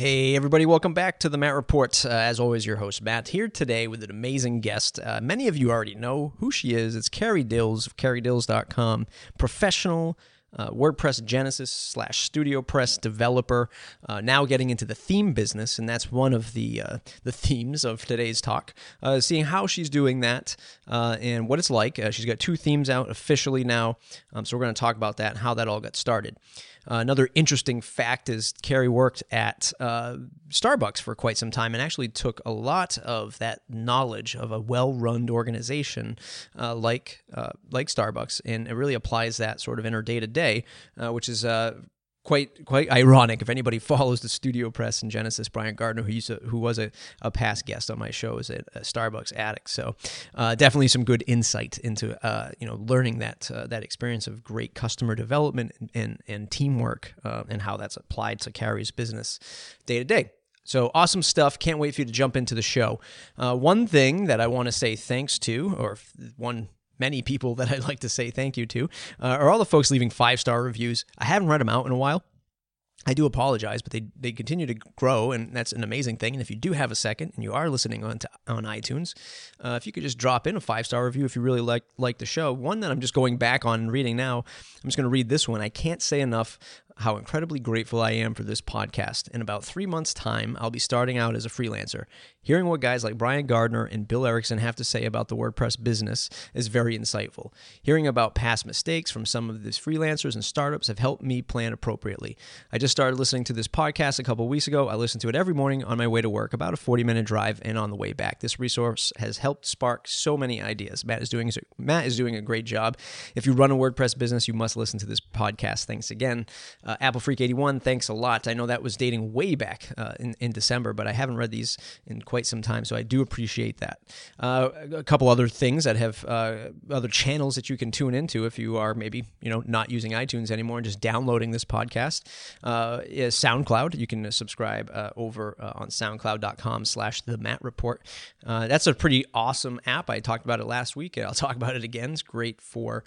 Hey, everybody, welcome back to the Matt Report. Uh, as always, your host, Matt, here today with an amazing guest. Uh, many of you already know who she is. It's Carrie Dills of carriedills.com, professional uh, WordPress Genesis slash StudioPress developer, uh, now getting into the theme business, and that's one of the uh, the themes of today's talk. Uh, seeing how she's doing that and what it's like. She's got two themes out officially now, um, so we're going to talk about that and how that all got started. Uh, another interesting fact is Carrie worked at uh, Starbucks for quite some time and actually took a lot of that knowledge of a well-run organization uh, like uh, like Starbucks, and it really applies that sort of in her day to day, which is uh, quite quite ironic if anybody follows the studio press and Genesis. Brian Gardner, who used to, who was a, a past guest on my show, is a, a Starbucks addict. So uh, definitely some good insight into uh, you know learning that uh, that experience of great customer development and and, and teamwork uh, and how that's applied to Carrie's business day to day. So awesome stuff. Can't wait for you to jump into the show. Uh, one thing that I want to say thanks to, or one many people that I'd like to say thank you to uh, are all the folks leaving five star reviews. I haven't read them out in a while. I do apologize, but they, they continue to grow, and that's an amazing thing. And if you do have a second and you are listening on to, on iTunes, uh, if you could just drop in a five star review if you really like like the show. One that I'm just going back on and reading now. I'm just going to read this one. I can't say enough how incredibly grateful I am for this podcast. In about three months' time, I'll be starting out as a freelancer. Hearing what guys like Brian Gardner and Bill Erickson have to say about the WordPress business is very insightful. Hearing about past mistakes from some of these freelancers and startups have helped me plan appropriately. I just started listening to this podcast a couple weeks ago. I listen to it every morning on my way to work, about a 40 minute drive, and on the way back. This resource has helped spark so many ideas. Matt is doing Matt is doing a great job. If you run a WordPress business, you must listen to this podcast. Thanks again. Uh, Apple Freak 81, thanks a lot. I know that was dating way back uh, in, in December, but I haven't read these in quite some time, so I do appreciate that. Uh, a couple other things that have uh, other channels that you can tune into if you are maybe you know not using iTunes anymore and just downloading this podcast. Uh, is SoundCloud. You can subscribe uh, over on SoundCloud.com/slash The Matt Report. that's a pretty awesome app. I talked about it last week. and I'll talk about it again. It's great for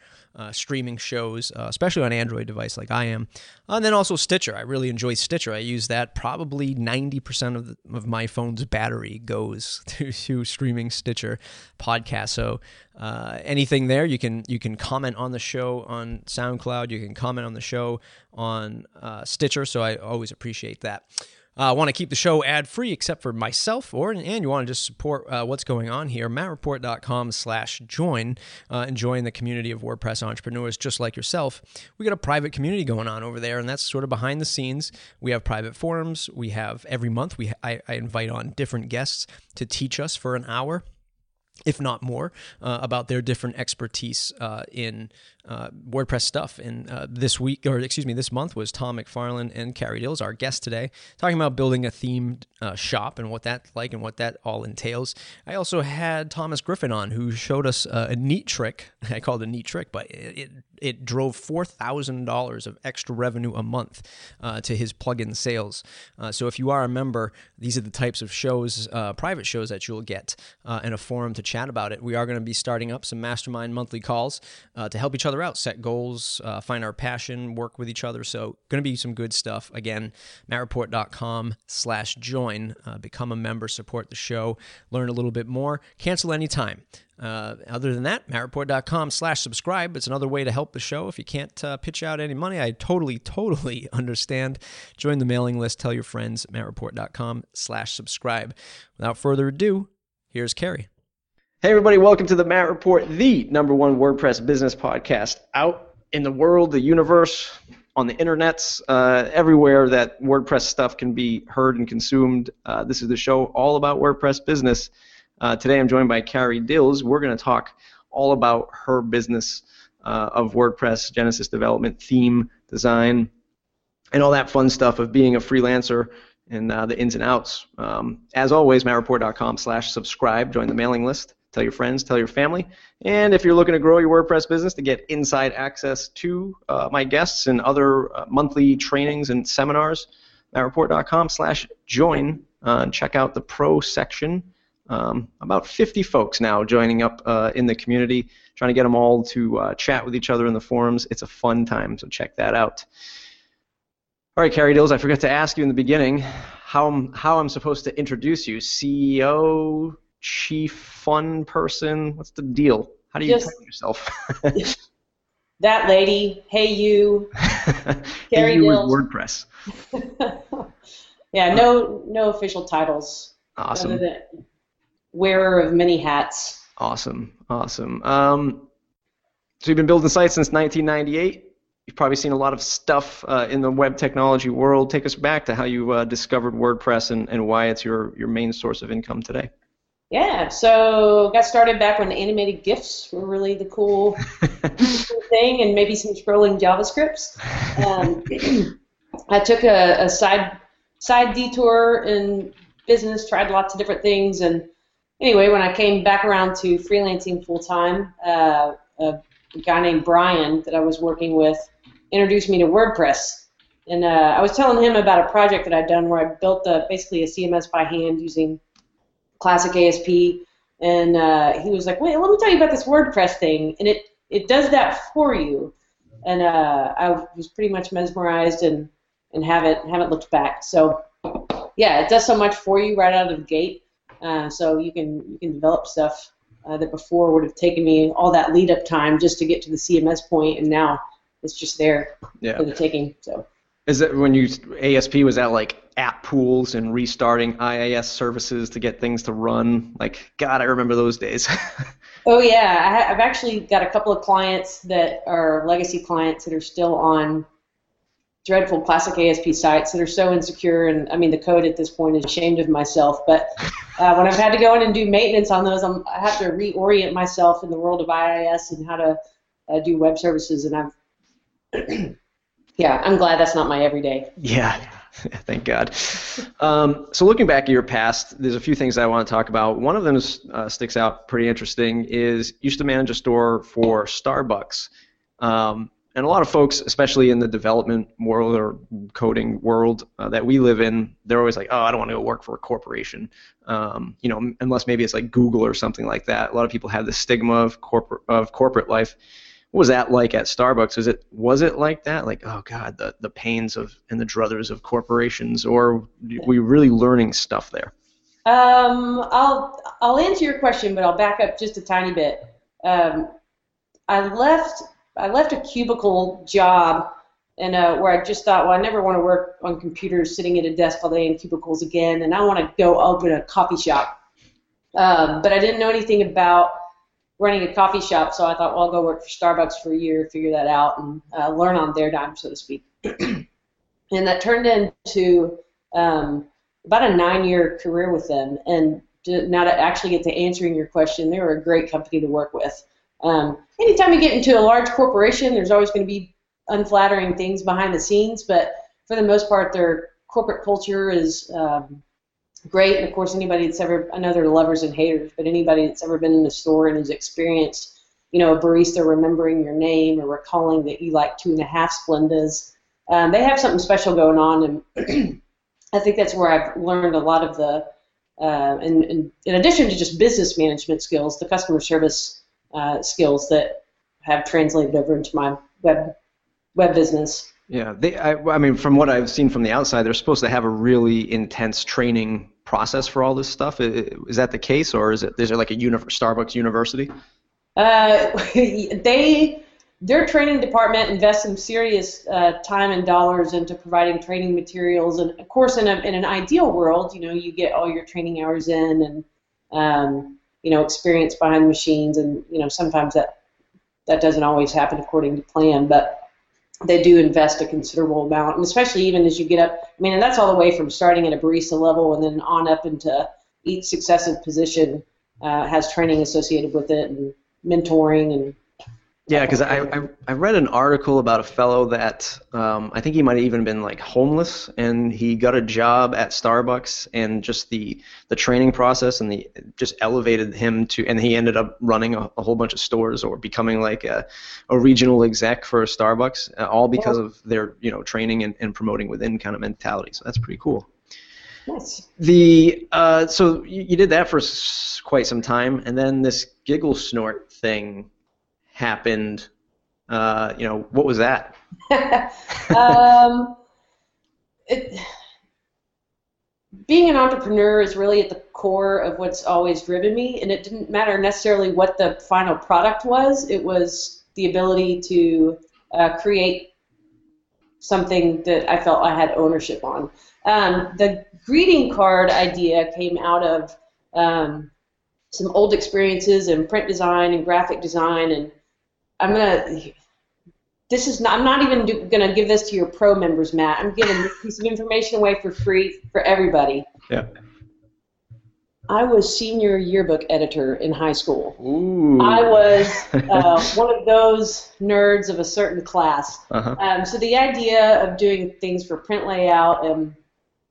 streaming shows, especially on Android device like I am. Uh, and then also Stitcher. I really enjoy Stitcher. I use that. Probably 90% of, the, of my phone's battery goes to, to streaming Stitcher podcasts. So uh, anything there, you can you can comment on the show on SoundCloud. You can comment on the show on uh, Stitcher. So I always appreciate that uh, want to keep the show ad free except for myself or and you want to just support uh, what's going on here mattreport.com slash join uh, and join the community of wordpress entrepreneurs just like yourself. We got a private community going on over there and that's sort of behind the scenes. We have private forums. We have every month we I, I invite on different guests to teach us for an hour if not more, uh, about their different expertise uh, in uh, WordPress stuff. And uh, this week, or excuse me, this month was Tom McFarlin and Carrie Dills, our guest today, talking about building a themed uh, shop and what that's like and what that all entails. I also had Thomas Griffin on, who showed us uh, a neat trick. I call it a neat trick, but it, it, it drove four thousand dollars of extra revenue a month to his plugin sales. So if you are a member, these are the types of shows, private shows that you'll get, and a forum to chat about it. We are going to be starting up some mastermind monthly calls to help each other out, set goals, uh, find our passion, work with each other. So going to be some good stuff. Again, mattreport.com slash join. Uh, become a member, support the show, learn a little bit more. Cancel anytime. Uh, other than that, mattreport.com slash subscribe. It's another way to help the show. If you can't uh, pitch out any money, I totally, totally understand. Join the mailing list. Tell your friends, mattreport.com slash subscribe. Without further ado, here's Carrie. Hey, everybody, welcome to the Matt Report, the number one WordPress business podcast out in the world, the universe, on the internets, uh, everywhere that WordPress stuff can be heard and consumed. Uh, this is the show all about WordPress business. Uh, today I'm joined by Carrie Dills. We're going to talk all about her business uh, of WordPress, Genesis development, theme design, and all that fun stuff of being a freelancer and uh, the ins and outs. Um, as always, mattreport.com slash subscribe. Join the mailing list. Tell your friends, tell your family. And if you're looking to grow your WordPress business to get inside access to uh, my guests and other uh, monthly trainings and seminars, mattreport.com slash join. Uh, check out the pro section. Um, about 50 folks now joining up uh, in the community, trying to get them all to uh, chat with each other in the forums. It's a fun time, so check that out. All right, Carrie Dills, I forgot to ask you in the beginning how I'm, how I'm supposed to introduce you. CEO, chief fun person, what's the deal? How do you Just, tell yourself? that lady, hey you, Carrie hey you. WordPress. yeah, no no official titles. Awesome. Wearer of many hats. Awesome, awesome. Um, so you've been building sites since 1998. You've probably seen a lot of stuff uh, in the web technology world. Take us back to how you uh, discovered WordPress and, and why it's your, your main source of income today. Yeah, so got started back when animated GIFs were really the cool, thing, and maybe some scrolling JavaScripts. Um, I took a, a, side side detour in business, tried lots of different things, and anyway, when I came back around to freelancing full time, uh, a guy named Brian that I was working with introduced me to WordPress. And uh, I was telling him about a project that I'd done where I built a, basically a CMS by hand using classic ASP. And uh, he was like, wait, let me tell you about this WordPress thing. And it, it does that for you. And uh, I was pretty much mesmerized and, and haven't, haven't looked back. So, yeah, it does so much for you right out of the gate. Uh, so you can you can develop stuff uh, that before would have taken me all that lead up time just to get to the CMS point, and now it's just there yeah. for the taking. So. Is that when you ASP was that like app pools and restarting IIS services to get things to run? Like God, I remember those days. oh yeah, I have actually got a couple of clients that are legacy clients that are still on dreadful classic ASP sites that are so insecure, and I mean the code at this point is ashamed of myself. But uh, when I've had to go in and do maintenance on those, I'm, I have to reorient myself in the world of IIS and how to uh, do web services, and I've yeah, I'm glad that's not my everyday. Yeah. Thank God. Um, so looking back at your past, there's a few things I want to talk about. One of them is, uh, sticks out pretty interesting. Is used to manage a store for Starbucks. Um, and a lot of folks, especially in the development world or coding world uh, that we live in, they're always like, "Oh, I don't want to go work for a corporation," um, you know, unless maybe it's like Google or something like that. A lot of people have the stigma of corporate of corporate life. What was that like at Starbucks? Was it was it like that? Like, oh God, the the pains of and the druthers of corporations, or were you really learning stuff there? Um, I'll I'll answer your question, but I'll back up just a tiny bit. Um, I left I left a cubicle job and uh, where I just thought, well, I never want to work on computers, sitting at a desk all day in cubicles again, and I want to go open a coffee shop. Um, but I didn't know anything about running a coffee shop, so I thought, well, I'll go work for Starbucks for a year, figure that out, and uh, learn on their dime, so to speak. and that turned into um, about a nine-year career with them. And to, now to actually get to answering your question, they were a great company to work with. Um, anytime you get into a large corporation, there's always going to be unflattering things behind the scenes, but for the most part, their corporate culture is um, great. And of course, anybody that's ever, I know they're lovers and haters, but anybody that's ever been in a store and has experienced, you know, a barista remembering your name or recalling that you like two and a half Splendas, um, they have something special going on. And I think that's where I've learned a lot of the, uh, and, and in addition to just business management skills, the customer service uh, skills that have translated over into my web web business. Yeah, they. I, I, mean, from what I've seen from the outside, they're supposed to have a really intense training process for all this stuff. Is that the case, or is it is there like a Starbucks university? Uh, they their training department invests some serious uh, time and dollars into providing training materials, and of course, in, a, in an ideal world, you know, you get all your training hours in, and um, you know, experience behind the machines, and you know, sometimes that that doesn't always happen according to plan, but they do invest a considerable amount, and especially even as you get up. I mean, and that's all the way from starting at a barista level and then on up into each successive position uh, has training associated with it and mentoring and yeah, because I, I, I read an article about a fellow that um, I think he might have even been like homeless, and he got a job at Starbucks, and just the the training process and the just elevated him to, and he ended up running a, a whole bunch of stores or becoming like a, a regional exec for Starbucks, uh, all because of their you know training and, and promoting within kind of mentality. So that's pretty cool. Yes. The uh, so you, you did that for s- quite some time, and then this giggle snort thing happened. Uh, you know, what was that? um, it, being an entrepreneur is really at the core of what's always driven me, and it didn't matter necessarily what the final product was. It was the ability to uh, create something that I felt I had ownership on. Um, the greeting card idea came out of um, some old experiences in print design and graphic design, and I'm gonna. This is not. I'm not even do, gonna give this to your pro members, Matt. I'm giving this piece of information away for free for everybody. Yeah. I was senior yearbook editor in high school. Ooh. I was uh, one of those nerds of a certain class. Uh-huh. Um, so the idea of doing things for print layout and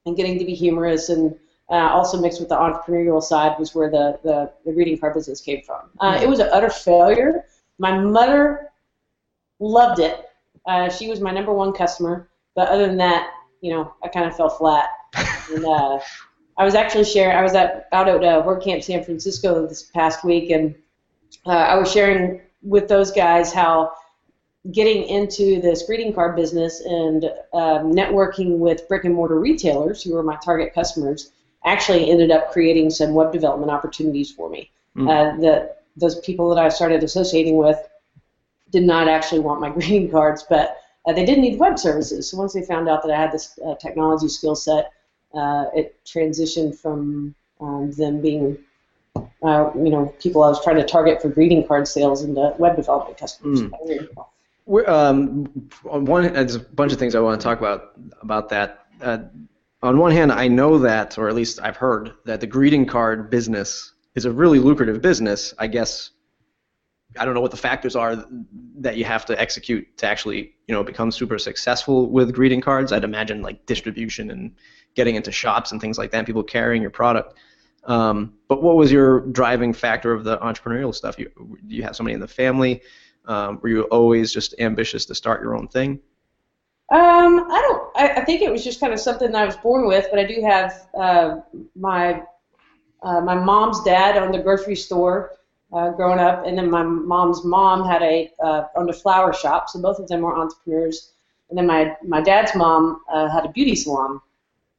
and getting to be humorous and uh, also mixed with the entrepreneurial side was where the, the, the greeting card business came from. Uh, it was an utter failure. My mother loved it. Uh, she was my number one customer, but other than that, you know, I kind of fell flat. And, uh, I was actually sharing. I was at out at uh, WordCamp San Francisco this past week, and uh, I was sharing with those guys how getting into this greeting card business and um, networking with brick and mortar retailers who were my target customers actually ended up creating some web development opportunities for me. Mm. Uh, the those people that I started associating with did not actually want my greeting cards, but uh, they did need web services. So once they found out that I had this uh, technology skill set, uh, it transitioned from um, them being, uh, you know, people I was trying to target for greeting card sales into web development customers. We're, um, on one, there's a bunch of things I want to talk about about that. Uh, on one hand, I know that, or at least I've heard that the greeting card business is a really lucrative business. I guess I don't know what the factors are that you have to execute to actually, you know, become super successful with greeting cards. I'd imagine like distribution and getting into shops and things like that, people carrying your product. Um, but what was your driving factor of the entrepreneurial stuff? You, you have somebody in the family? Um, were you always just ambitious to start your own thing? Um, I don't. I, I think it was just kind of something that I was born with. But I do have uh, my uh, my mom's dad owned a grocery store uh, growing up, and then my mom's mom had a uh, owned a flower shop. So both of them were entrepreneurs. And then my my dad's mom uh, had a beauty salon.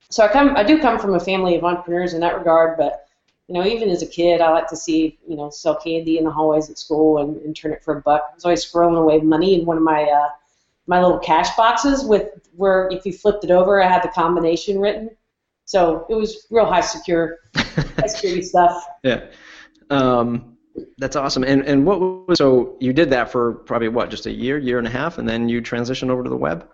So I come. I do come from a family of entrepreneurs in that regard. But you know, even as a kid, I like to see you know sell candy in the hallways at school and, and turn it for a buck. I was always squirreling away money in one of my uh, my little cash boxes with where if you flipped it over, I had the combination written. So it was real high secure, high security stuff. Yeah. Um, that's awesome. And and what was so you did that for probably what just a year, year and a half, and then you transitioned over to the web.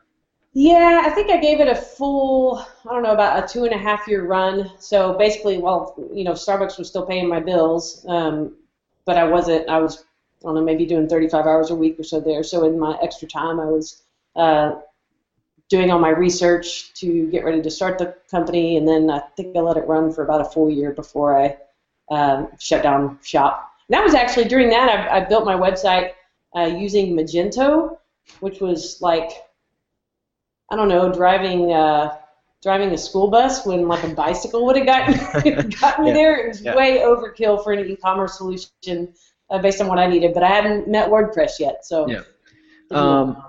Yeah, I think I gave it a full, I don't know, about a two and a half year run. So basically, well, you know, Starbucks was still paying my bills, um, but I wasn't. I was, I don't know, maybe doing 35 hours a week or so there. So in my extra time, I was uh, doing all my research to get ready to start the company, and then I think I let it run for about a full year before I uh, shut down shop. And that was actually during that I, I built my website uh, using Magento, which was like I don't know driving uh, driving a school bus when like a bicycle would have gotten got me Yeah. there. It was Yeah. way overkill for an e-commerce solution uh, based on what I needed, but I hadn't met WordPress yet, so. Yeah. Um,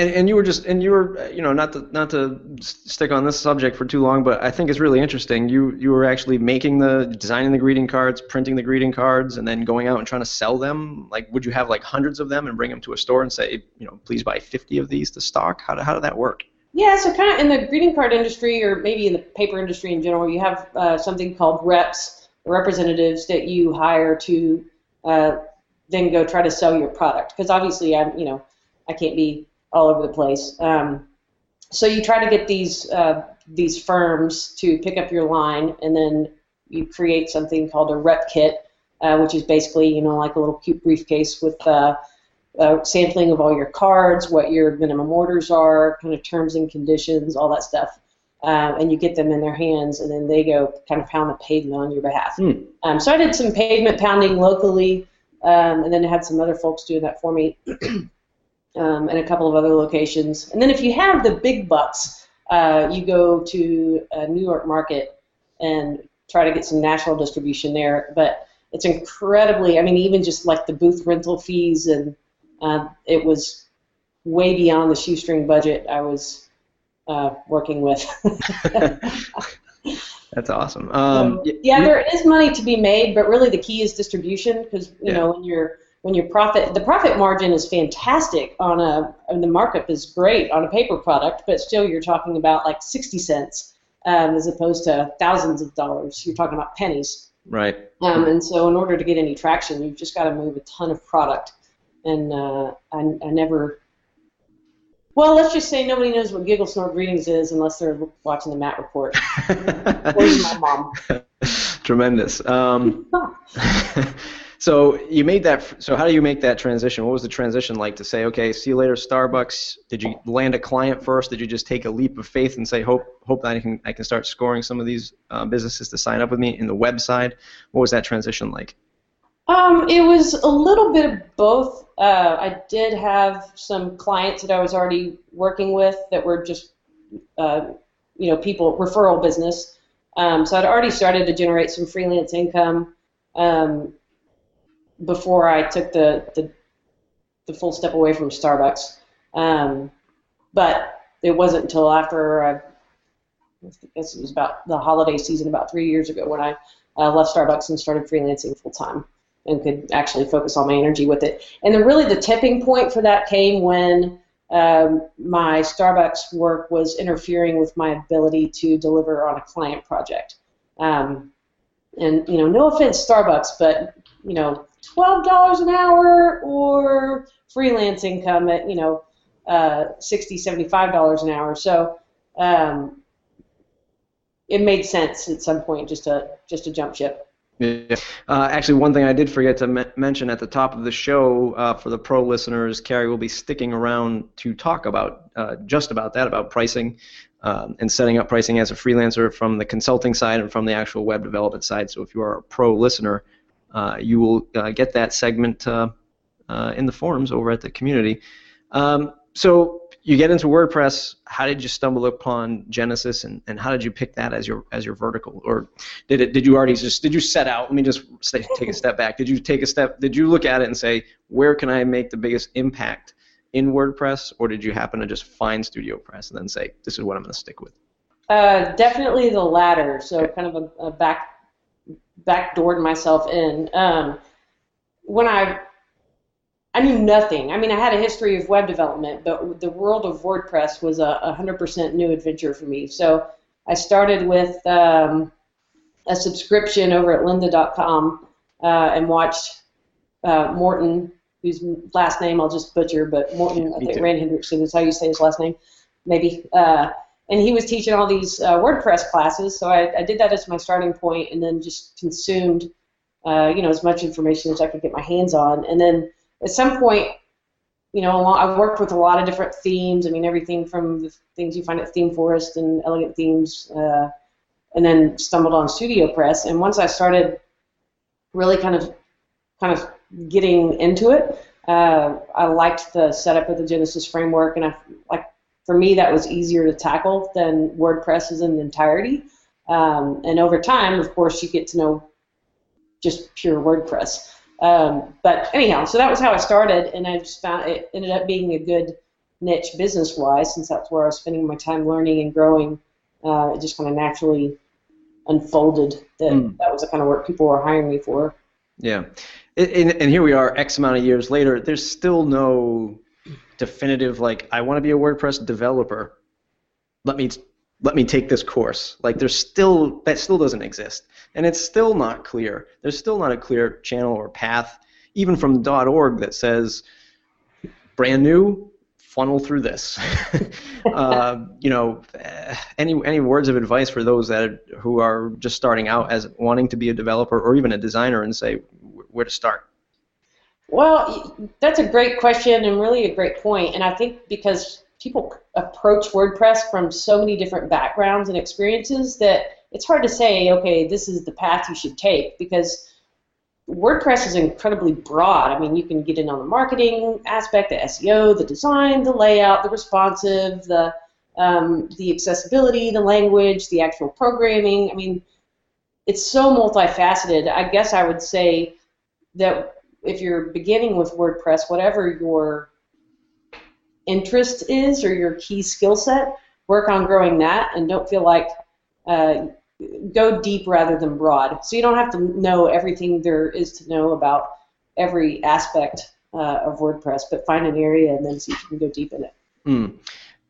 and, and you were just and you were you know not to not to stick on this subject for too long, but I think it's really interesting. You you were actually making the designing the greeting cards, printing the greeting cards, and then going out and trying to sell them. Like, would you have like hundreds of them and bring them to a store and say, you know, please buy 50 of these to stock? How, do- how did that work? Yeah, so kind of in the greeting card industry, or maybe in the paper industry in general, you have uh, something called reps, representatives that you hire to uh, then go try to sell your product. Because obviously, I'm, you know, I can't be all over the place. Um, so you try to get these uh, these firms to pick up your line, and then you create something called a rep kit, uh, which is basically, you know, like a little cute briefcase with uh, uh, sampling of all your cards, what your minimum orders are, kind of terms and conditions, all that stuff. Um, and you get them in their hands, and then they go kind of pound the pavement on your behalf. Hmm. Um, so I did some pavement pounding locally, um, and then I had some other folks doing that for me, um, and a couple of other locations. And then if you have the big bucks, uh, you go to a New York market and try to get some national distribution there. But it's incredibly, I mean, even just like the booth rental fees, and uh, it was way beyond the shoestring budget I was uh, working with. That's awesome. Um, yeah, there is money to be made, but really the key is distribution because you yeah. know when you're when your profit the profit margin is fantastic on a and the markup is great on a paper product, but still you're talking about like 60 cents um, as opposed to thousands of dollars. You're talking about pennies. Right. Um, and so in order to get any traction, you've just got to move a ton of product. And uh, I, I never well, let's just say nobody knows what Giggle Snort Greetings is unless they're watching the Matt Report. Where's my mom? Tremendous. Um, so you made that. So how do you make that transition? What was the transition like to say, okay, see you later, Starbucks? Did you land a client first? Did you just take a leap of faith and say, hope hope that I can I can start scoring some of these uh, businesses to sign up with me in the website? What was that transition like? Um, it was a little bit of both. Uh, I did have some clients that I was already working with that were just, uh, you know, people referral business. Um, so I'd already started to generate some freelance income um, before I took the, the, the full step away from Starbucks. Um, but it wasn't until after I, I guess it was about the holiday season, about three years ago, when I uh, left Starbucks and started freelancing full time and could actually focus all my energy with it. And then really the tipping point for that came when um, my Starbucks work was interfering with my ability to deliver on a client project. Um, and you know, no offense, Starbucks, but you know, twelve dollars an hour or freelance income at you know, uh, sixty, seventy-five dollars an hour. So um, it made sense at some point just to just to jump ship. Yeah. Uh, actually, one thing I did forget to me- mention at the top of the show uh, for the pro listeners, Carrie will be sticking around to talk about uh, just about that, about pricing um, and setting up pricing as a freelancer from the consulting side and from the actual web development side. So if you are a pro listener, you will uh, get that segment uh, in the forums over at the community. Um, so you get into WordPress. How did you stumble upon Genesis, and, and how did you pick that as your as your vertical, or did it did you already just did you set out? Let me just take a step back. Did you take a step? Did you look at it and say, where can I make the biggest impact in WordPress, or did you happen to just find StudioPress and then say, this is what I'm going to stick with? Uh, definitely the latter. So okay. kind of a, a back backdoored myself in. Um, when I I knew nothing. I mean, I had a history of web development, but the world of WordPress was a, 100% new adventure for me. So I started with um, a subscription over at lynda.com uh, and watched uh, Morten, whose last name I'll just butcher, but Morton, I think Rand-Hendriksen is how you say his last name, maybe. Uh, and he was teaching all these uh, WordPress classes, so I, I, did that as my starting point, and then just consumed, uh, you know, as much information as I could get my hands on, and then at some point, you know, I've worked with a lot of different themes. I mean, everything from the things you find at ThemeForest and Elegant Themes, uh, and then stumbled on StudioPress. And once I started really kind of, kind of getting into it, uh, I liked the setup of the Genesis framework, and I like for me that was easier to tackle than WordPress in entirety. Um, and over time, of course, you get to know just pure WordPress. Um, but anyhow, so that was how I started, and I just found it ended up being a good niche business wise, since that's where I was spending my time learning and growing. Uh, it just kind of naturally unfolded that mm. that was the kind of work people were hiring me for. Yeah, and, and here we are, X amount of years later. There's still no definitive like I want to be a WordPress developer. Let me let me take this course. Like there's still that still doesn't exist, and it's still not clear. There's still not a clear channel or path, even from .org that says brand new funnel through this. uh, you know, any any words of advice for those that who are just starting out as wanting to be a developer or even a designer and say where to start. Well, that's a great question and really a great point. and I think because people approach WordPress from so many different backgrounds and experiences that it's hard to say, okay, this is the path you should take because WordPress is incredibly broad. I mean, you can get in on the marketing aspect, the SEO, the design, the layout, the responsive, the um, the accessibility, the language, the actual programming. I mean, it's so multifaceted. I guess I would say that if you're beginning with WordPress, whatever your interest is or your key skill set, work on growing that, and don't feel like uh, go deep rather than broad. So you don't have to know everything there is to know about every aspect uh, of WordPress, but find an area and then see if you can go deep in it. Mm.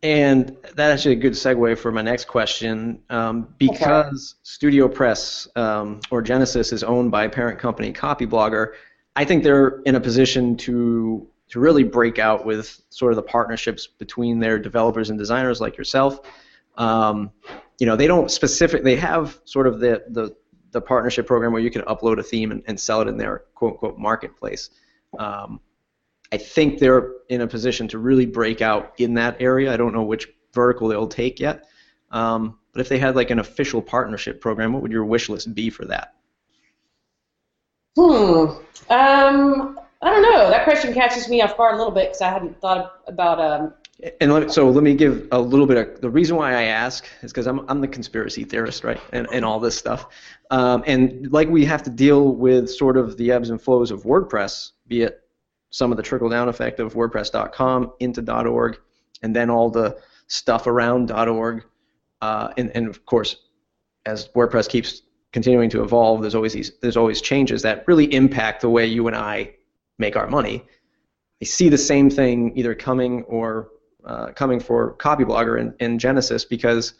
And that's actually a good segue for my next question. Um, because okay. Studio Press um, or Genesis is owned by a parent company, Copyblogger, I think they're in a position to to really break out with sort of the partnerships between their developers and designers like yourself. Um, you know, they don't specific. They have sort of the the the partnership program where you can upload a theme and, and sell it in their quote unquote marketplace. Um, I think they're in a position to really break out in that area. I don't know which vertical they'll take yet. Um, but if they had like an official partnership program, what would your wish list be for that? Hmm. Um, I don't know. That question catches me off guard a little bit because I hadn't thought about. Um, and let, so let me give a little bit of the reason why I ask is because I'm I'm the conspiracy theorist, right, and and all this stuff, um, and like we have to deal with sort of the ebbs and flows of WordPress, be it some of the trickle down effect of WordPress.com into .org, and then all the stuff around .org, uh, and, and of course, as WordPress keeps continuing to evolve, there's always these, there's always changes that really impact the way you and I make our money. I see the same thing either coming or uh, coming for Copyblogger and, and, Genesis because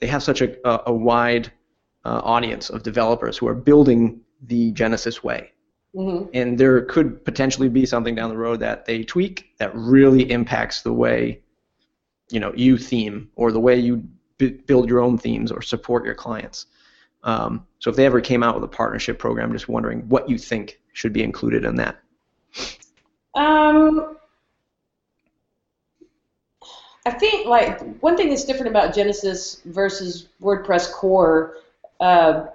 they have such a, a, a wide uh, audience of developers who are building the Genesis way. Mm-hmm. And there could potentially be something down the road that they tweak that really impacts the way, you know, you theme or the way you b- build your own themes or support your clients. Um, so if they ever came out with a partnership program, just wondering what you think should be included in that. Um, I think like one thing that's different about Genesis versus WordPress core, uh,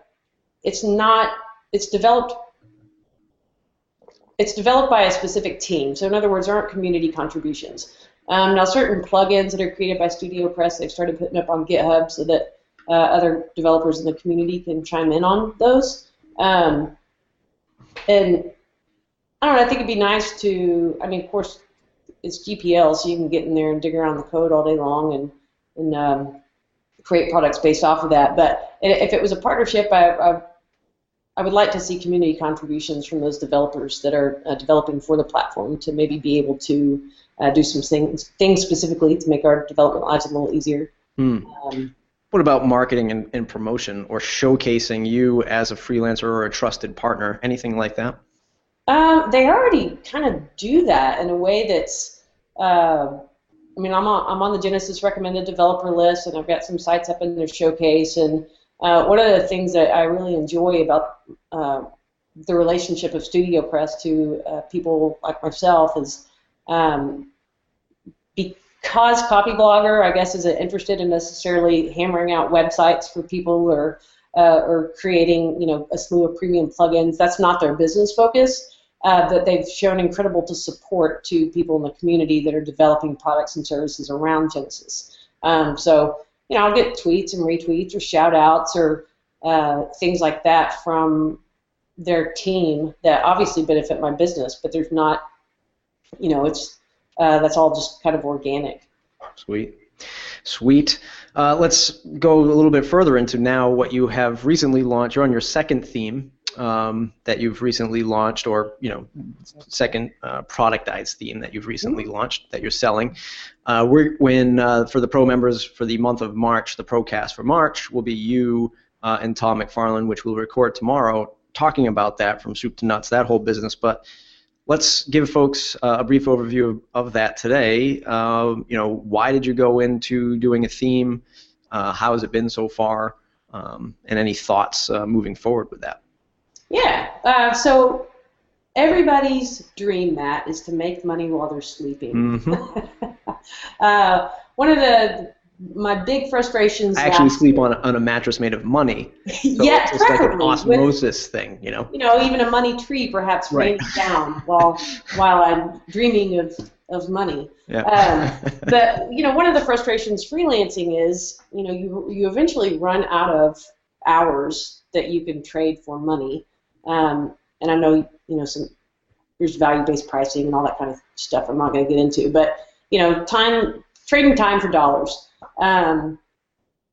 it's not it's developed it's developed by a specific team. So in other words, there aren't community contributions. Um, now, certain plugins that are created by Studio Press, they've started putting up on GitHub so that uh, other developers in the community can chime in on those. Um, and I don't know. I think it'd be nice to. I mean, of course, it's GPL, so you can get in there and dig around the code all day long and and um, create products based off of that. But if it was a partnership, I, I I would like to see community contributions from those developers that are uh, developing for the platform to maybe be able to uh, do some things, things specifically to make our development lives a little easier. Hmm. Um, what about marketing and, and, promotion or showcasing you as a freelancer or a trusted partner? Anything like that? Um, they already kind of do that in a way that's. Uh, I mean, I'm on, I'm on the Genesis recommended developer list, and I've got some sites up in their showcase, and uh, one of the things that I really enjoy about uh, the relationship of Studio Press to uh, people like myself is um, because Copyblogger, I guess, isn't interested in necessarily hammering out websites for people or uh, or creating, you know, a slew of premium plugins. That's not their business focus. Uh, that they've shown incredible to support to people in the community that are developing products and services around Genesis. Um, so you know, I'll get tweets and retweets or shout outs or uh, things like that from their team that obviously benefit my business, but there's not, you know, it's uh, that's all just kind of organic. Sweet. Sweet. Uh, let's go a little bit further into now what you have recently launched. You're on your second theme um, that you've recently launched, or you know, second uh, productized theme that you've recently mm-hmm. launched that you're selling. Uh, we're, when uh, for the pro members for the month of March, the ProCast for March will be you uh, and Tom McFarlin, which we'll record tomorrow, talking about that from soup to nuts, that whole business. But let's give folks uh, a brief overview of, of that today. Um, you know, why did you go into doing a theme? Uh, how has it been so far? Um, and any thoughts moving forward with that? Yeah. Uh, so everybody's dream, Matt, is to make money while they're sleeping. Mm-hmm. uh, one of the my big frustrations. I actually sleep on a, on a mattress made of money. So yeah, it's like an osmosis with, thing, you know. You know, even a money tree perhaps right. rains down while while I'm dreaming of of money. Yeah. Um, but you know, one of the frustrations freelancing is, you know, you you eventually run out of hours that you can trade for money. Um, and I know you know some there's value-based pricing and all that kind of stuff. I'm not going to get into, but you know, time trading time for dollars. Um,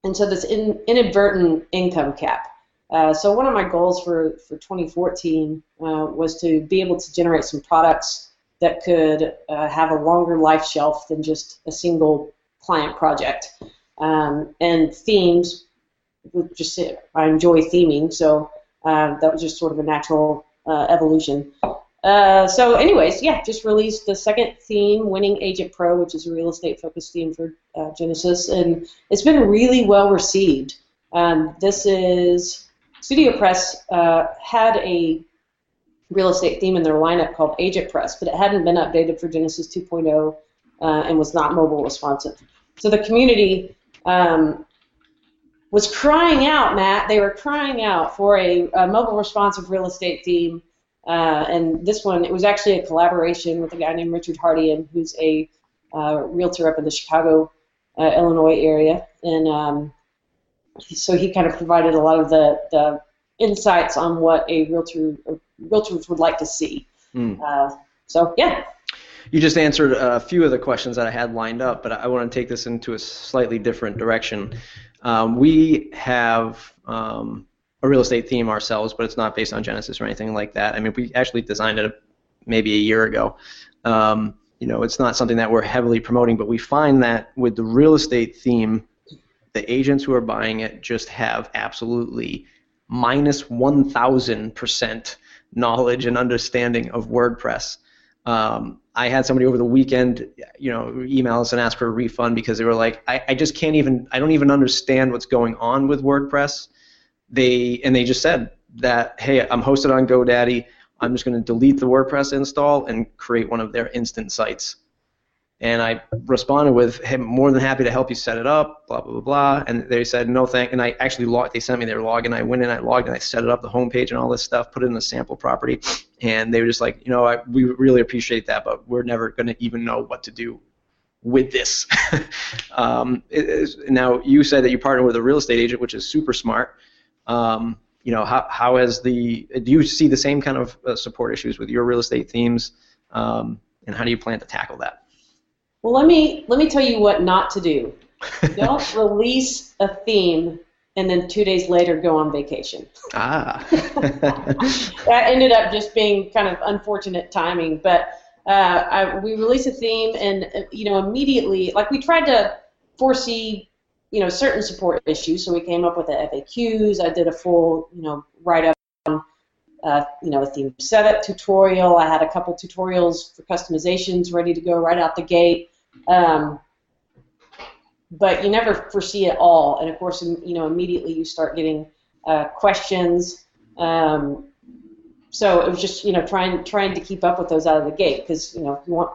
and so this in, inadvertent income cap. Uh, so one of my goals for, for 2014 uh, was to be able to generate some products that could uh, have a longer life shelf than just a single client project. Um, and themes, just I enjoy theming, so uh, that was just sort of a natural uh, evolution. Uh, so, anyways, yeah, just released the second theme, Winning Agent Pro, which is a real estate focused theme for uh, Genesis, and it's been really well received. Um, this is Studio Press uh, had a real estate theme in their lineup called Agent Press, but it hadn't been updated for Genesis 2.0 uh, and was not mobile responsive. So the community um, was crying out, Matt. They were crying out for a, a mobile responsive real estate theme uh, and this one, it was actually a collaboration with a guy named Richard Hardian, who's a uh, realtor up in the Chicago, uh, Illinois area. And um, so he kind of provided a lot of the, the insights on what a realtor realtors would like to see. Mm. so, yeah. You just answered a few of the questions that I had lined up, but I want to take this into a slightly different direction. Um, we have um, a real estate theme ourselves, but it's not based on Genesis or anything like that. I mean, we actually designed it maybe a year ago. Um, you know, it's not something that we're heavily promoting, but we find that with the real estate theme, the agents who are buying it just have absolutely minus 1,000% knowledge and understanding of WordPress. Um, I had somebody over the weekend, you know, email us and ask for a refund because they were like, I, I just can't even, I don't even understand what's going on with WordPress they and they just said that hey, I'm hosted on GoDaddy. I'm just going to delete the WordPress install and create one of their instant sites. And I responded with, "Hey, I'm more than happy to help you set it up." Blah blah blah blah. And they said no thank. And I actually logged. They sent me their login. I went in, I logged, and I set it up, the homepage and all this stuff, put it in the sample property. And they were just like, you know, I, we really appreciate that, but we're never going to even know what to do with this. um, now you said that you partner with a real estate agent, which is super smart. Um, you know, how, how has the do you see the same kind of uh, support issues with your real estate themes, um, and how do you plan to tackle that? Well, let me let me tell you what not to do. Don't release a theme and then two days later go on vacation. Ah. that ended up just being kind of unfortunate timing, but uh, I, we released a theme and uh, you know immediately like we tried to foresee you know, certain support issues. So we came up with the FAQs. I did a full, you know, write-up on, uh, you know, a theme setup tutorial. I had a couple tutorials for customizations ready to go right out the gate. Um, but you never foresee it all, and of course, you know, immediately you start getting uh, questions. Um, so it was just, you know, trying trying to keep up with those out of the gate because, you know, you want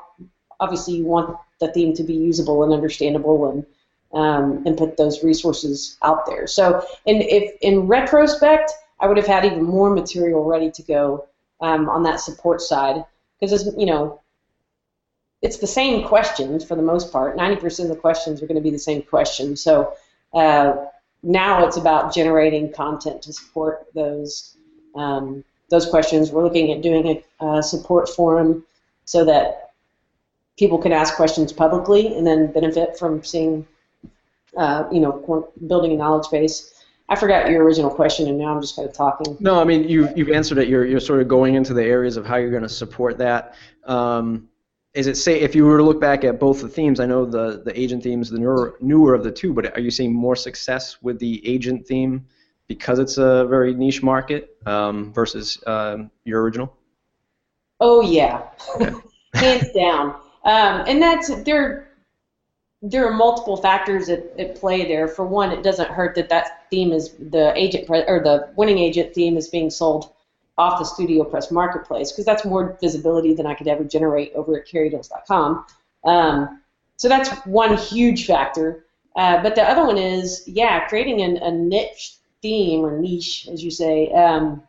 obviously you want the theme to be usable and understandable and um, and put those resources out there. So, in, if in retrospect, I would have had even more material ready to go um, on that support side because, you know, it's the same questions for the most part. 90% of the questions are going to be the same questions. So uh, now it's about generating content to support those um, those questions. We're looking at doing a support forum so that people can ask questions publicly and then benefit from seeing uh, you know, building a knowledge base. I forgot your original question, and now I'm just kind of talking. No, I mean you've you've answered it. You're you're sort of going into the areas of how you're going to support that. Um, is it say if you were to look back at both the themes? I know the the agent themes the newer newer of the two, but are you seeing more success with the agent theme because it's a very niche market um, versus um, your original? Oh yeah, hands down. Um, and that's there there are multiple factors at, at play there. For one, it doesn't hurt that that theme is the agent pre- or the winning agent theme is being sold off the Studio Press marketplace because that's more visibility than I could ever generate over at carriedills.com. Um, so that's one huge factor. Uh, but the other one is, yeah, creating an, a niche theme or niche, as you say. Um,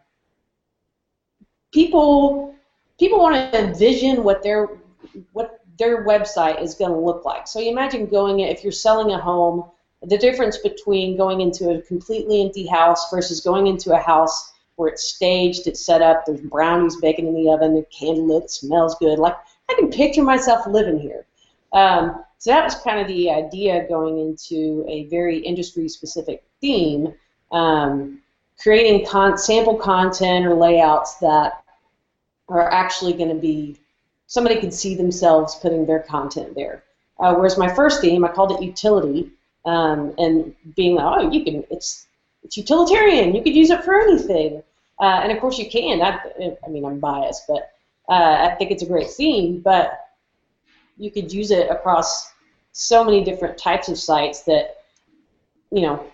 people people want to envision what their what their website is going to look like. So you imagine going, if you're selling a home, the difference between going into a completely empty house versus going into a house where it's staged, it's set up, there's brownies baking in the oven, the candlelit, smells good. Like I can picture myself living here. Um, So that was kind of the idea going into a very industry-specific theme, um, creating con- sample content or layouts that are actually going to be somebody can see themselves putting their content there. Uh, whereas my first theme, I called it utility, um, and being like, oh, you can, it's it's utilitarian. You could use it for anything, uh, and of course you can. I, I mean, I'm biased, but uh, I think it's a great theme. But you could use it across so many different types of sites that, you know,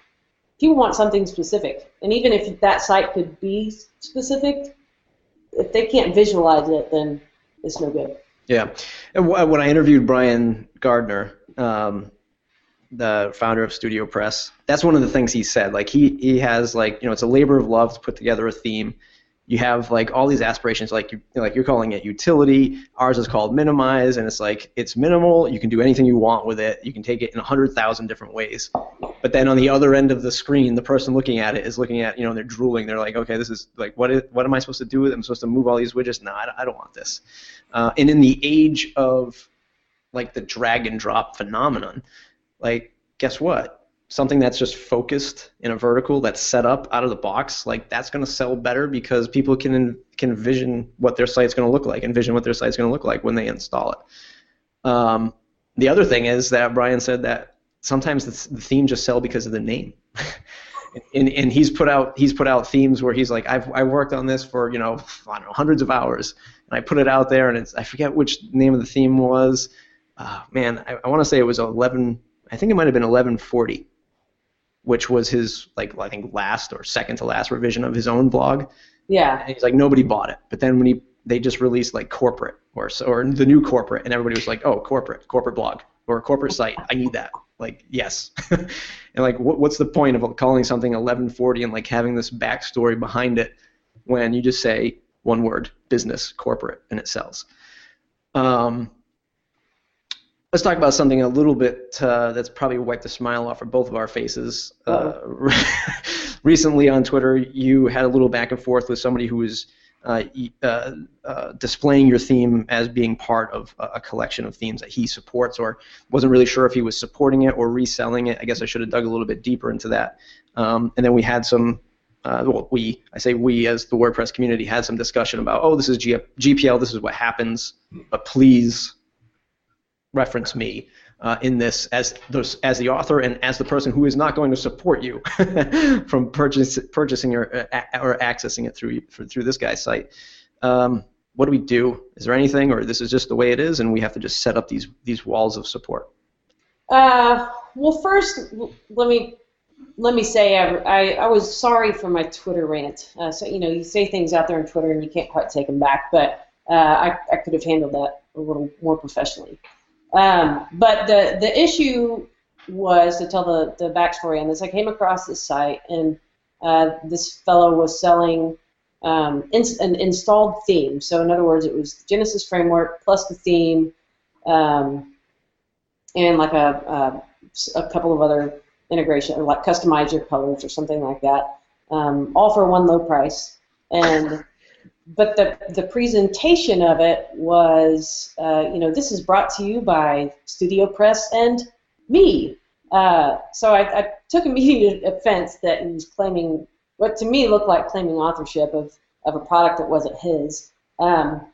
people want something specific, and even if that site could be specific, if they can't visualize it, then it's no good. Yeah, when I interviewed Brian Gardner, um, the founder of Studio Press, that's one of the things he said. Like he he has like you know it's a labor of love to put together a theme. You have like all these aspirations, like you like you're calling it utility. Ours is called minimize, and it's like it's minimal. You can do anything you want with it. You can take it in a hundred thousand different ways. But then on the other end of the screen, the person looking at it is looking at you know they're drooling. They're like, okay, this is like what is, what am I supposed to do with it? I'm supposed to move all these widgets? No, I, I don't want this. Uh, and in the age of like the drag and drop phenomenon, like guess what? Something that's just focused in a vertical that's set up out of the box, like that's going to sell better because people can can envision what their site's going to look like, envision what their site's going to look like when they install it. Um, the other thing is that Brian said that sometimes the, the theme just sell because of the name. and, and he's put out he's put out themes where he's like I've I worked on this for you know I don't know hundreds of hours and I put it out there and it's I forget which name of the theme was uh, man I, I want to say it was 11 I think it might have been 1140 which was his like I think last or second to last revision of his own blog. Yeah. And he's like nobody bought it. But then when he they just released like corporate or or the new corporate and everybody was like oh corporate corporate blog or a corporate site. I need that. Like yes. And like what, what's the point of calling something 1140 and like having this backstory behind it when you just say one word business corporate and it sells? Um, let's talk about something a little bit uh, that's probably wiped the smile off of both of our faces uh, recently on twitter you had a little back and forth with somebody who was uh, uh, uh, displaying your theme as being part of a collection of themes that he supports, or wasn't really sure if he was supporting it or reselling it. I guess I should have dug a little bit deeper into that. Um, and then we had some, uh, well, we, I say we as the WordPress community, had some discussion about, oh, this is G- GPL, this is what happens, but please reference me uh, in this as those, as the author and as the person who is not going to support you from purchase, purchasing or, uh, or accessing it through through this guy's site. Um, what do we do? Is there anything, or this is just the way it is, and we have to just set up these these walls of support? Uh, well, first, let me let me say I, I, I was sorry for my Twitter rant. Uh, so you know, you say things out there on Twitter and you can't quite take them back, but uh, I, I could have handled that a little more professionally. Um, but the the issue was to tell the the backstory on this. I came across this site, and uh, this fellow was selling um, ins- an installed theme. So in other words, it was Genesis framework plus the theme, um, and like a, a, a couple of other integration, like customize your colors or something like that, um, all for one low price. And but the, the presentation of it was, uh, you know, this is brought to you by Studio Press and me. Uh, so I, I, took immediate offense that he was claiming what to me looked like claiming authorship of, of a product that wasn't his. Um,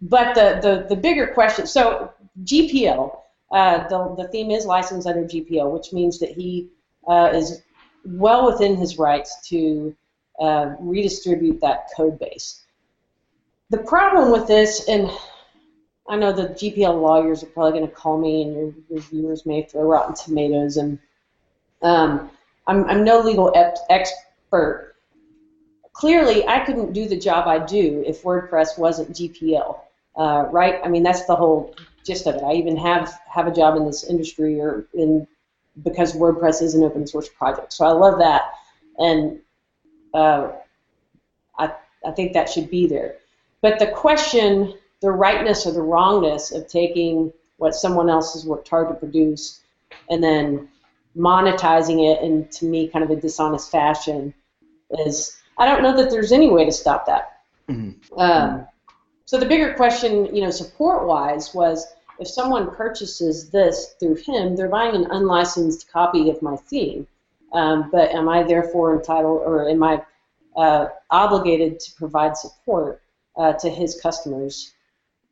but the, the, the bigger question, so GPL, uh, the, the theme is licensed under GPL, which means that he uh, is well within his rights to uh, redistribute that code base. The problem with this, and I know the GPL lawyers are probably going to call me, and your viewers may throw rotten tomatoes, and um, I'm, I'm no legal ep- expert. Clearly, I couldn't do the job I do if WordPress wasn't GPL, uh, right? I mean, that's the whole gist of it. I even have have a job in this industry or in because WordPress is an open source project, so I love that. And uh, I, I think that should be there. But the question, the rightness or the wrongness of taking what someone else has worked hard to produce and then monetizing it in, to me, kind of a dishonest fashion is, I don't know that there's any way to stop that. Mm-hmm. Um, so the bigger question, you know, support-wise was, if someone purchases this through him, they're buying an unlicensed copy of my theme. Um, but am I therefore entitled, or am I uh, obligated to provide support uh, to his customers?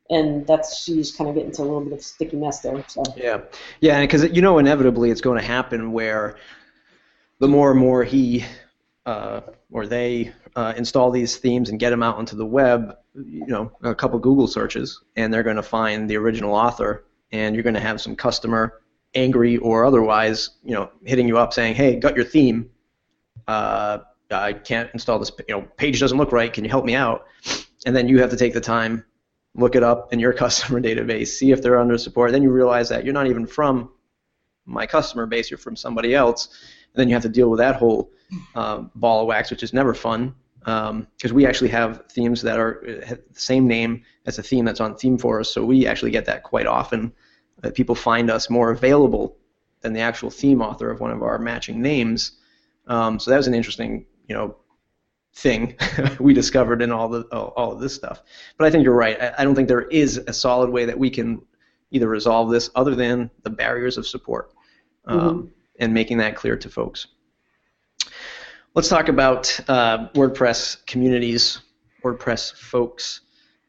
And that's she's kind of getting into a little bit of sticky mess there. So. Yeah, yeah, because you know inevitably it's going to happen where the more and more he uh, or they uh, install these themes and get them out onto the web, you know, a couple Google searches, and they're going to find the original author, and you're going to have some customer angry or otherwise, you know, hitting you up saying, "Hey, got your theme. Uh, I can't install this. You know, page doesn't look right. Can you help me out?" And then you have to take the time, look it up in your customer database, see if they're under support. Then you realize that you're not even from my customer base. You're from somebody else. And then you have to deal with that whole um, ball of wax, which is never fun because um, we actually have themes that are uh, the same name as a theme that's on Theme ThemeForest, so we actually get that quite often. That people find us more available than the actual theme author of one of our matching names. Um, so that was an interesting, you know, thing we discovered in all the all, of this stuff. But I think you're right. I, I, don't think there is a solid way that we can either resolve this other than the barriers of support um, mm-hmm. and making that clear to folks. Let's talk about uh, WordPress communities, WordPress folks.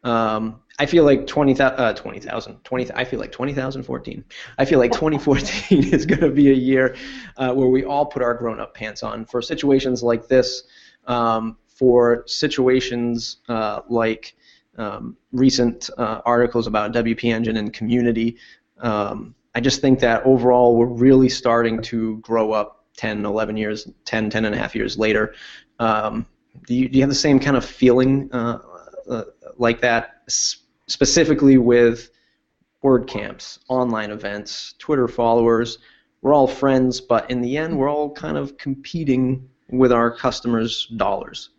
Um, I feel like 20,000, uh, 20,000, 20, I feel like 20,014. I feel like 2014 is going to be a year uh, where we all put our grown-up pants on for situations like this, um, for situations uh, like um, recent uh, articles about WP Engine and community. Um, I just think that overall we're really starting to grow up 10, 11 years, 10, 10 and a half years later. Um, do, you, do you have the same kind of feeling uh, uh, like that, specifically with WordCamps, online events, Twitter followers? We're all friends, but in the end, we're all kind of competing with our customers' dollars.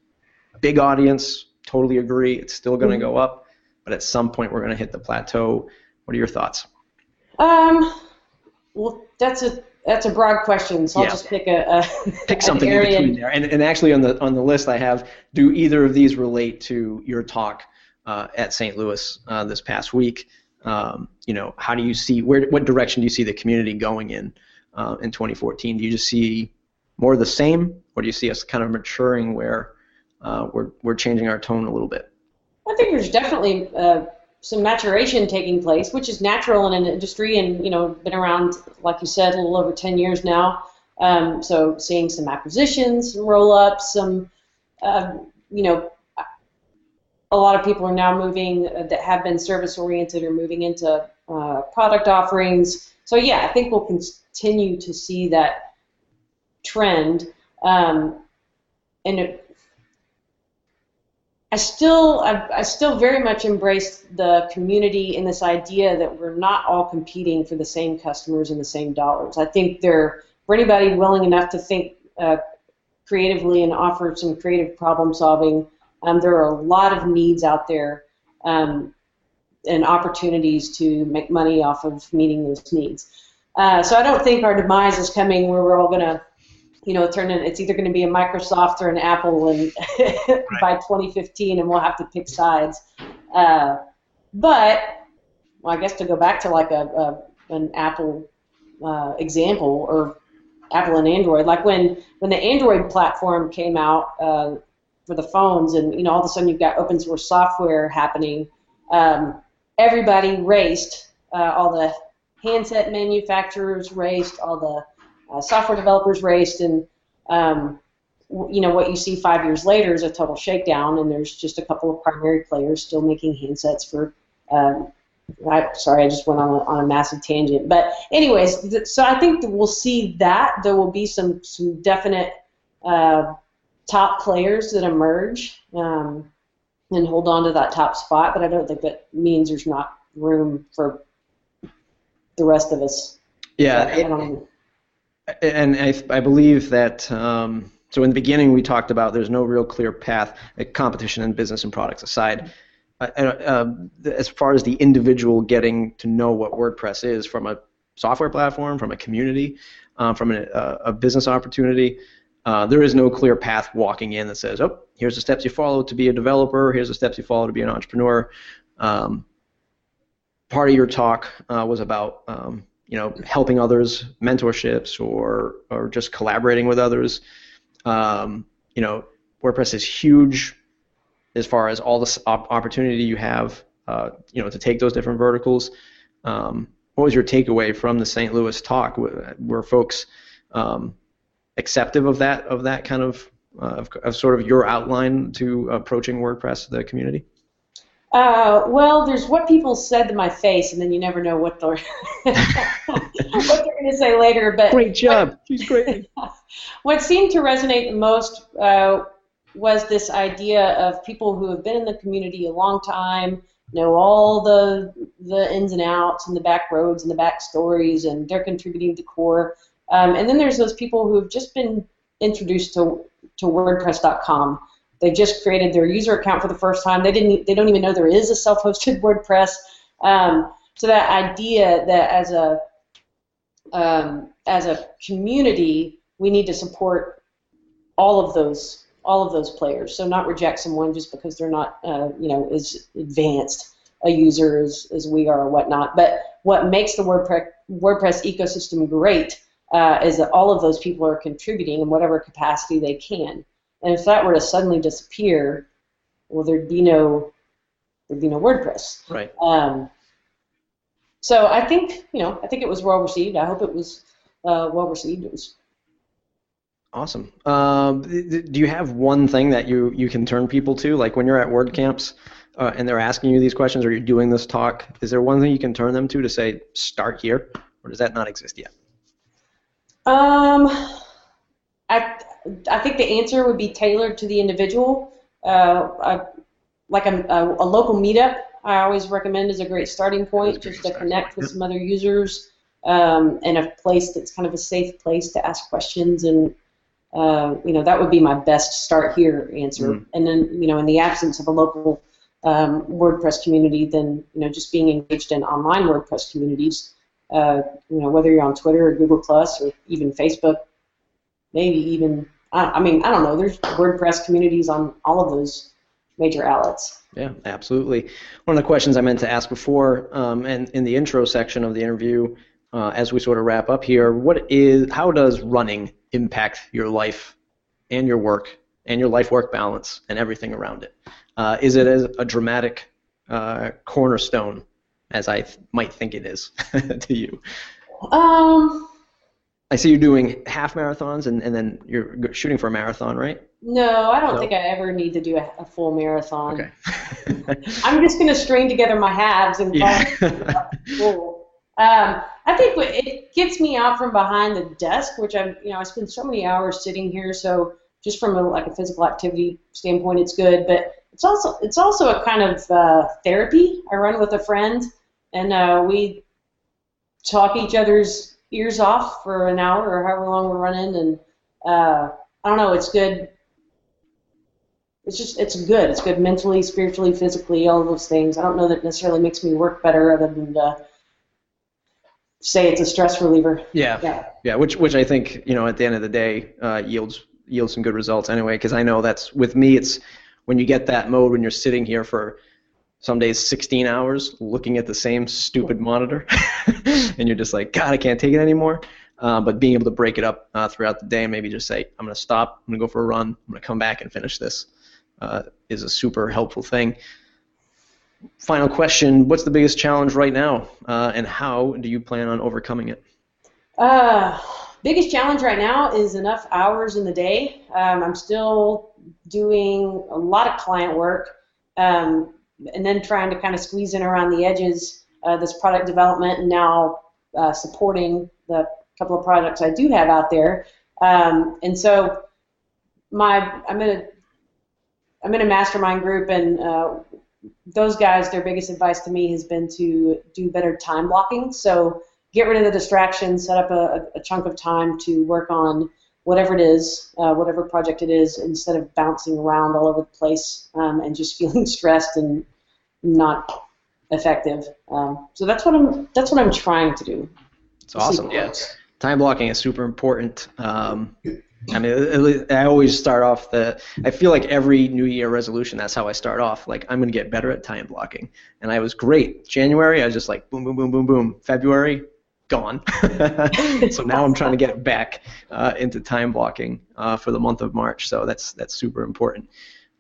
Big audience, totally agree. It's still going to go up, but at some point, we're going to hit the plateau. What are your thoughts? Um, well, that's a that's a broad question, so I'll just pick a, a pick something in between there. And, and actually, on the on the list I have, do either of these relate to your talk uh, at St. Louis uh, this past week? Um, you know, how do you see where what direction do you see the community going in uh, in 2014? Do you just see more of the same, or do you see us kind of maturing where uh, we're we're changing our tone a little bit? I think there's definitely uh, some maturation taking place, which is natural in an industry and you know been around, like you said, a little over 10 years now. Um, so seeing some acquisitions, some roll-ups, some uh, you know a lot of people are now moving uh, that have been service oriented or moving into uh, product offerings. So yeah, I think we'll continue to see that trend. Um, and it, I still I, I, still very much embrace the community and this idea that we're not all competing for the same customers and the same dollars. I think there for anybody willing enough to think uh, creatively and offer some creative problem solving, um, there are a lot of needs out there um, and opportunities to make money off of meeting those needs. Uh, so I don't think our demise is coming where we're all going to you know, turn in, it's either going to be a Microsoft or an Apple and right. by 2015, and we'll have to pick sides. Uh, but, well, I guess to go back to like a, a an Apple uh, example or Apple and Android, like when when the Android platform came out uh, for the phones, and you know, all of a sudden you've got open source software happening. Um, everybody raced, uh, all the handset manufacturers raced, all the uh, software developers raced, and um, you know what you see five years later is a total shakedown, and there's just a couple of primary players still making handsets for. Um, I, sorry, I just went on a, on a massive tangent, but anyways, th- so I think we'll see that there will be some some definite uh, top players that emerge um, and hold on to that top spot, but I don't think that means there's not room for the rest of us. Yeah, it, and I, I believe that um, so in the beginning we talked about there's no real clear path, competition in business and products aside. Uh, uh, as far as the individual getting to know what WordPress is from a software platform, from a community, uh, from a, a, business opportunity, uh, there is no clear path walking in that says, oh, here's the steps you follow to be a developer, here's the steps you follow to be an entrepreneur. Um, part of your talk uh, was about um, you know helping others, mentorships, or or just collaborating with others. Um, you know, WordPress is huge as far as all the op- opportunity you have. Uh, you know, to take those different verticals. Um, what was your takeaway from the St. Louis talk? Were folks um, acceptive of that of that kind of, uh, of, of sort of your outline to approaching WordPress the community? Uh, well, there's what people said to my face, and then you never know what they're what they're going to say later. But great job, she's great. what seemed to resonate the most uh, was this idea of people who have been in the community a long time, know all the the ins and outs and the back roads and the back stories, and they're contributing to core. Um, and then there's those people who have just been introduced to to WordPress.com they just created their user account for the first time. They didn't. They don't even know there is a self-hosted WordPress. Um, so that idea that as a um, as a community, we need to support all of those all of those players. So not reject someone just because they're not uh, you know as advanced a user as, as we are or whatnot. But what makes the WordPress WordPress ecosystem great uh, is that all of those people are contributing in whatever capacity they can. And if that were to suddenly disappear, well, there'd be no there'd be no WordPress. Right. Um, so I think you know I think it was well received. I hope it was uh, well received. It was awesome. Um, do you have one thing that you you can turn people to, like when you're at WordCamps? Uh, and they're asking you these questions, or you're doing this talk, is there one thing you can turn them to to say start here, or does that not exist yet? Um, I I think the answer would be tailored to the individual. Uh, I, like a, a, a, local meetup, I always recommend is a great starting point just to connect with some other users um, and a place that's kind of a safe place to ask questions and uh, you know that would be my best start here answer. Mm. And then you know in the absence of a local um, WordPress community, then you know just being engaged in online WordPress communities. Uh, you know whether you're on Twitter or Google Plus or even Facebook, maybe even I, I mean I don't know. There's WordPress communities on all of those major outlets. Yeah, absolutely. One of the questions I meant to ask before, um, and in the intro section of the interview, uh, as we sort of wrap up here, what is how does running impact your life and your work and your life-work balance and everything around it? Uh, is it as a dramatic uh, cornerstone as I th- might think it is to you? Um, I see you're doing half marathons and, and then you're shooting for a marathon, right? No, I don't no. think I ever need to do a, a full marathon. Okay. I'm just going to string together my halves and yeah. full. Um, I think it gets me out from behind the desk, which I'm, you know, I spend so many hours sitting here. So just from a, like a physical activity standpoint, it's good. But it's also it's also a kind of uh, therapy. I run with a friend, and uh, we talk each other's ears off for an hour or however long we're running, and uh, I don't know, it's good. It's just it's good. It's good mentally, spiritually, physically, all those things. I don't know that necessarily makes me work better, other than to say it's a stress reliever. Yeah. Yeah. Yeah. Which which I think you know at the end of the day uh, yields yields some good results anyway. Because I know that's with me. It's when you get that mode when you're sitting here for some days 16 hours looking at the same stupid monitor and you're just like god i can't take it anymore. Uh, but being able to break it up uh, throughout the day and maybe just say i'm going to stop i'm going to go for a run i'm going to come back and finish this uh, is a super helpful thing. Final question what's the biggest challenge right now? Uh, and how do you plan on overcoming it? Uh, biggest challenge right now is enough hours in the day. Um, i'm still doing a lot of client work. Um, and then trying to kind of squeeze in around the edges uh, this product development and now uh, supporting the couple of projects I do have out there. Um, and so my I'm in a I'm in a mastermind group and uh, those guys their biggest advice to me has been to do better time blocking. So get rid of the distractions, set up a, a chunk of time to work on whatever it is, uh, whatever project it is, instead of bouncing around all over the place um, and just feeling stressed and not effective. Um, so that's what I'm that's what I'm trying to do. It's awesome. Yeah, time blocking is super important. Um, I mean, I always start off the. I feel like every New Year resolution, that's how I start off. Like I'm going to get better at time blocking, and I was great. January, I was just like boom, boom, boom, boom, boom. February, gone. so now I'm trying to get back uh, into time blocking uh, for the month of March. So that's that's super important.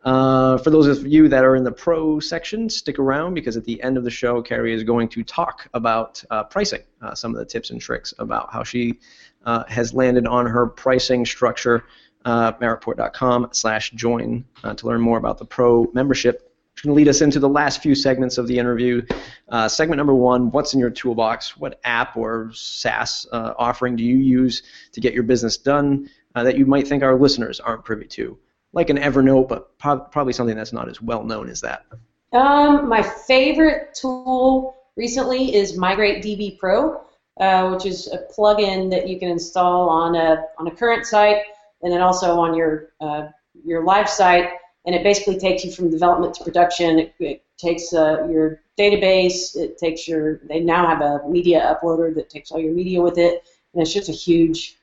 Uh, for those of you that are in the pro section, stick around because at the end of the show, Carrie is going to talk about uh, pricing, uh, some of the tips and tricks about how she uh, has landed on her pricing structure. Uh, Mattreport.com slash join uh, to learn more about the pro membership. Can lead us into the last few segments of the interview. Uh, segment number one: What's in your toolbox? What app or SaaS uh, offering do you use to get your business done uh, that you might think our listeners aren't privy to? Like an Evernote, but pro- probably something that's not as well known as that. Um, my favorite tool recently is Migrate DB Pro uh, which is a plugin that you can install on a on a current site and then also on your uh, your live site, and it basically takes you from development to production. It, it takes uh, your database. It takes your. They now have a media uploader that takes all your media with it, and it's just a huge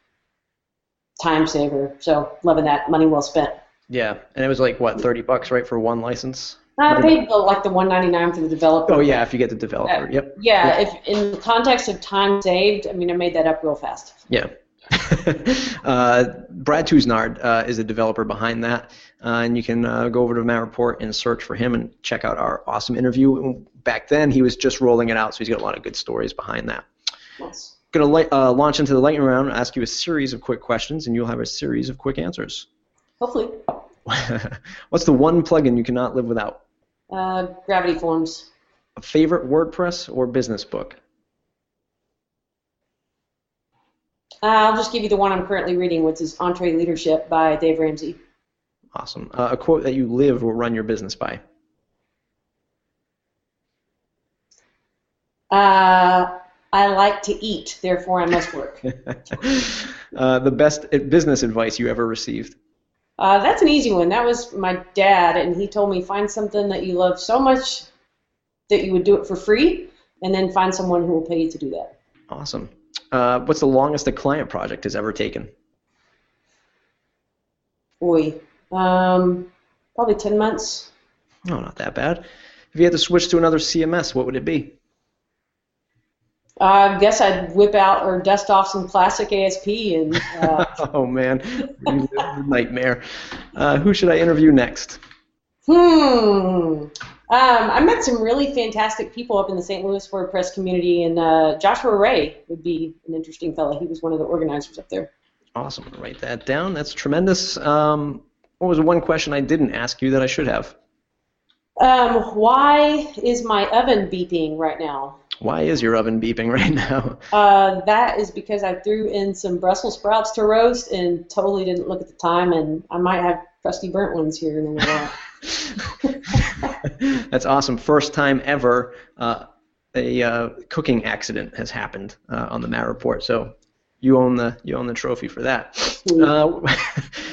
time saver. So loving that. Money well spent. Yeah, and it was like what thirty bucks, right, for one license. I paid the, like the 199 for the developer. Oh yeah, if you get the developer. Uh, yep. Yeah, if in the context of time saved, I mean, I made that up real fast. Yeah. uh, Brad Touesnard uh, is the developer behind that, uh, and you can uh, go over to Matt Report and search for him and check out our awesome interview. Back then, he was just rolling it out, so he's got a lot of good stories behind that. Nice. Going to uh, launch into the lightning round, and ask you a series of quick questions, and you'll have a series of quick answers. Hopefully. What's the one plugin you cannot live without? Uh, Gravity Forms. A favorite WordPress or business book? Uh, I'll just give you the one I'm currently reading, which is EntreLeadership by Dave Ramsey. Awesome. Uh, a quote that you live or run your business by? Uh, I like to eat, therefore I must work. uh, the best business advice you ever received? Uh, that's an easy one. That was my dad, and he told me find something that you love so much that you would do it for free, and then find someone who will pay you to do that. Awesome. Uh, what's the longest a client project has ever taken? Boy, um, probably 10 months. Oh, not that bad. If you had to switch to another CMS, what would it be? I guess I'd whip out or dust off some classic ASP and. Uh, oh man, nightmare. Uh, who should I interview next? Hmm. Um, I met some really fantastic people up in the St. Louis WordPress community, and uh, Joshua Ray would be an interesting fellow. He was one of the organizers up there. Awesome. Write that down. That's tremendous. Um, what was one question I didn't ask you that I should have? Um, why is my oven beeping right now? Why is your oven beeping right now? Uh, that is because I threw in some Brussels sprouts to roast and totally didn't look at the time, and I might have crusty burnt ones here in a while. That's awesome. First time ever uh, a uh, cooking accident has happened uh, on the Matt Report. So you own the you own the trophy for that. Mm-hmm. Uh,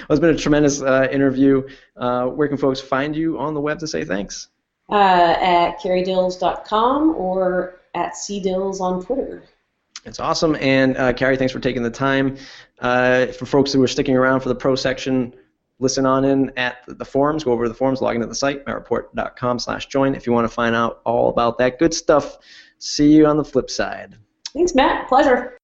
it's been a tremendous uh, interview. Uh, where can folks find you on the web to say thanks? at carriedills.com or at cdills on Twitter. It's awesome. And uh, Carrie, thanks for taking the time. Uh, for folks who are sticking around for the pro section, listen on in at the forums. Go over to the forums, log into the site, mattreport.com slash join if you want to find out all about that good stuff. See you on the flip side. Thanks, Matt. Pleasure.